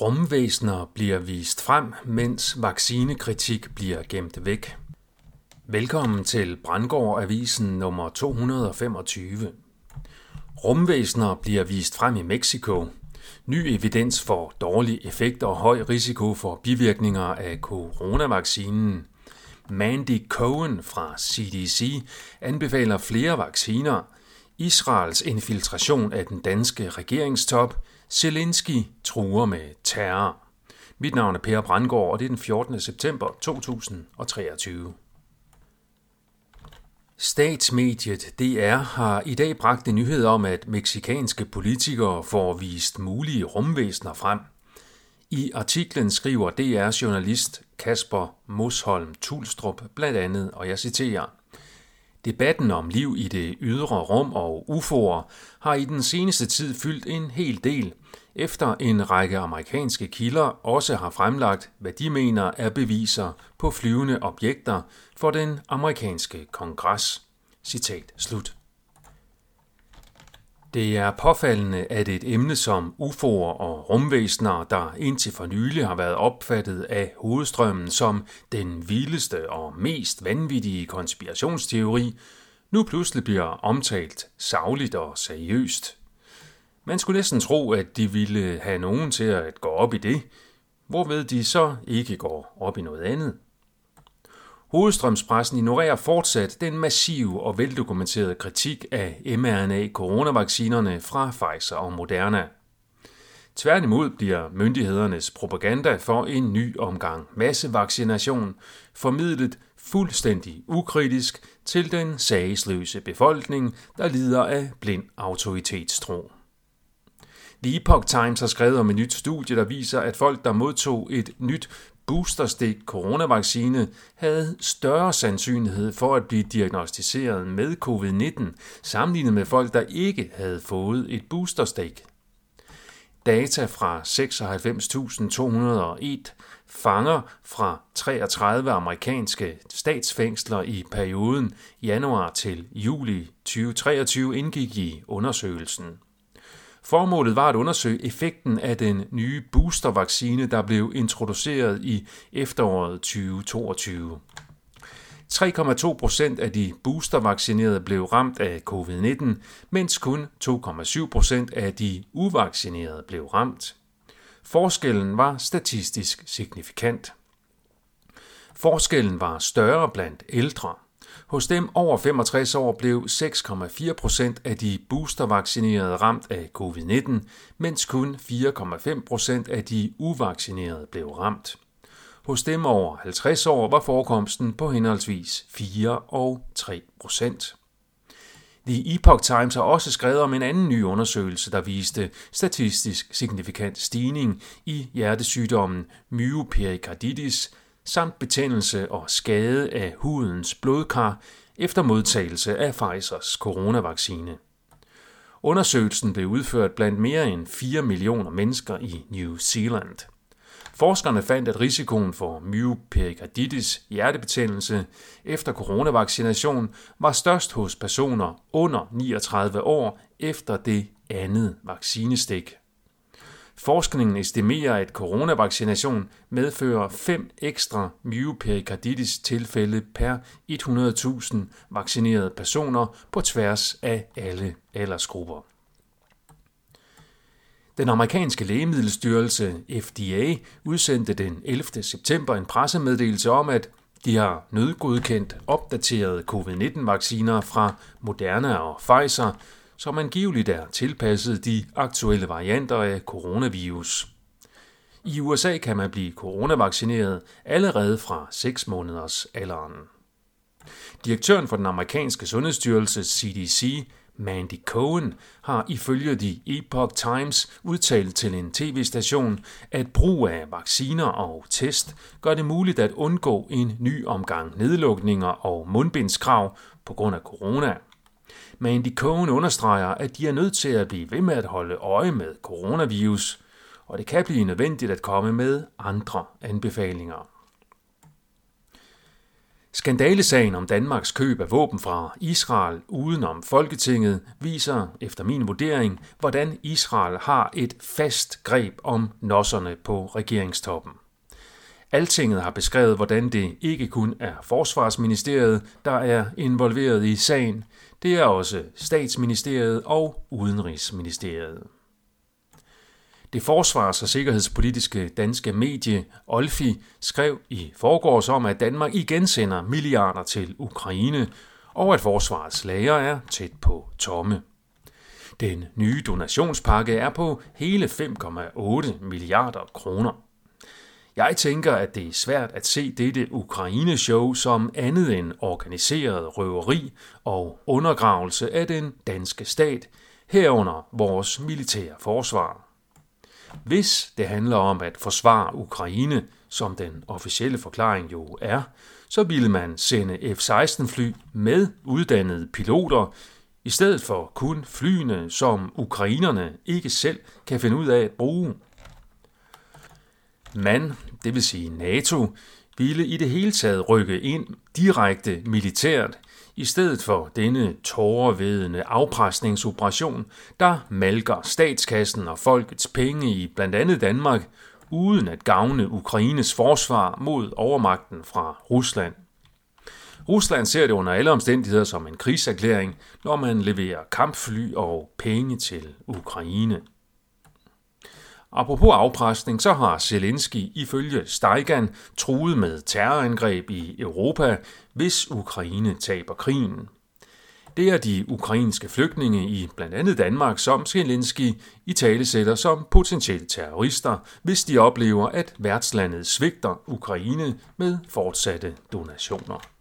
Rumvæsener bliver vist frem, mens vaccinekritik bliver gemt væk. Velkommen til Brandgård Avisen nummer 225. Rumvæsener bliver vist frem i Mexico. Ny evidens for dårlig effekt og høj risiko for bivirkninger af coronavaccinen. Mandy Cohen fra CDC anbefaler flere vacciner. Israels infiltration af den danske regeringstop – Zelensky truer med terror. Mit navn er Per Brandgaard, og det er den 14. september 2023. Statsmediet DR har i dag bragt en nyhed om, at meksikanske politikere får vist mulige rumvæsener frem. I artiklen skriver DR's journalist Kasper Mosholm Tulstrup blandt andet, og jeg citerer, Debatten om liv i det ydre rum og UFO'er har i den seneste tid fyldt en hel del, efter en række amerikanske kilder også har fremlagt, hvad de mener er beviser på flyvende objekter for den amerikanske kongres. Citat slut. Det er påfaldende, at et emne som UFO'er og rumvæsener, der indtil for nylig har været opfattet af hovedstrømmen som den vildeste og mest vanvittige konspirationsteori, nu pludselig bliver omtalt savligt og seriøst. Man skulle næsten tro, at de ville have nogen til at gå op i det, hvorved de så ikke går op i noget andet. Hovedstrømspressen ignorerer fortsat den massive og veldokumenterede kritik af mRNA-coronavaccinerne fra Pfizer og Moderna. Tværtimod bliver myndighedernes propaganda for en ny omgang massevaccination formidlet fuldstændig ukritisk til den sagesløse befolkning, der lider af blind autoritetstro. The Epoch Times har skrevet om et nyt studie, der viser, at folk, der modtog et nyt boosterstik coronavaccine, havde større sandsynlighed for at blive diagnostiseret med covid-19, sammenlignet med folk, der ikke havde fået et boosterstik. Data fra 96.201 fanger fra 33 amerikanske statsfængsler i perioden januar til juli 2023 indgik i undersøgelsen. Formålet var at undersøge effekten af den nye boostervaccine, der blev introduceret i efteråret 2022. 3,2 procent af de boostervaccinerede blev ramt af covid-19, mens kun 2,7 procent af de uvaccinerede blev ramt. Forskellen var statistisk signifikant. Forskellen var større blandt ældre. Hos dem over 65 år blev 6,4 procent af de boostervaccinerede ramt af covid-19, mens kun 4,5 procent af de uvaccinerede blev ramt. Hos dem over 50 år var forekomsten på henholdsvis 4 og 3 procent. The Epoch Times har også skrevet om en anden ny undersøgelse, der viste statistisk signifikant stigning i hjertesygdommen myoperikarditis samt betændelse og skade af hudens blodkar efter modtagelse af Pfizers coronavaccine. Undersøgelsen blev udført blandt mere end 4 millioner mennesker i New Zealand. Forskerne fandt, at risikoen for myoperikarditis, hjertebetændelse, efter coronavaccination var størst hos personer under 39 år efter det andet vaccinestik. Forskningen estimerer, at coronavaccination medfører 5 ekstra myoperikarditis tilfælde per 100.000 vaccinerede personer på tværs af alle aldersgrupper. Den amerikanske lægemiddelstyrelse FDA udsendte den 11. september en pressemeddelelse om, at de har nødgodkendt opdaterede covid-19-vacciner fra Moderna og Pfizer, som angiveligt er tilpasset de aktuelle varianter af coronavirus. I USA kan man blive coronavaccineret allerede fra 6 måneders alderen. Direktøren for den amerikanske sundhedsstyrelse CDC, Mandy Cohen, har ifølge The Epoch Times udtalt til en tv-station, at brug af vacciner og test gør det muligt at undgå en ny omgang nedlukninger og mundbindskrav på grund af corona men de Cohen understreger, at de er nødt til at blive ved med at holde øje med coronavirus, og det kan blive nødvendigt at komme med andre anbefalinger. Skandalesagen om Danmarks køb af våben fra Israel udenom Folketinget viser, efter min vurdering, hvordan Israel har et fast greb om nosserne på regeringstoppen. Altinget har beskrevet, hvordan det ikke kun er Forsvarsministeriet, der er involveret i sagen, det er også Statsministeriet og Udenrigsministeriet. Det forsvars- og sikkerhedspolitiske danske medie Olfi skrev i forgårs om, at Danmark igen sender milliarder til Ukraine, og at forsvarets lager er tæt på tomme. Den nye donationspakke er på hele 5,8 milliarder kroner. Jeg tænker, at det er svært at se dette Ukraine-show som andet end organiseret røveri og undergravelse af den danske stat, herunder vores militære forsvar. Hvis det handler om at forsvare Ukraine, som den officielle forklaring jo er, så ville man sende F-16-fly med uddannede piloter, i stedet for kun flyene, som ukrainerne ikke selv kan finde ud af at bruge. Man, det vil sige NATO, ville i det hele taget rykke ind direkte militært, i stedet for denne tårevedende afpresningsoperation, der malker statskassen og folkets penge i blandt andet Danmark, uden at gavne Ukraines forsvar mod overmagten fra Rusland. Rusland ser det under alle omstændigheder som en krigserklæring, når man leverer kampfly og penge til Ukraine. Apropos afpresning, så har Zelensky ifølge Steigan truet med terrorangreb i Europa, hvis Ukraine taber krigen. Det er de ukrainske flygtninge i blandt andet Danmark, som Zelensky i tale sætter som potentielle terrorister, hvis de oplever, at værtslandet svigter Ukraine med fortsatte donationer.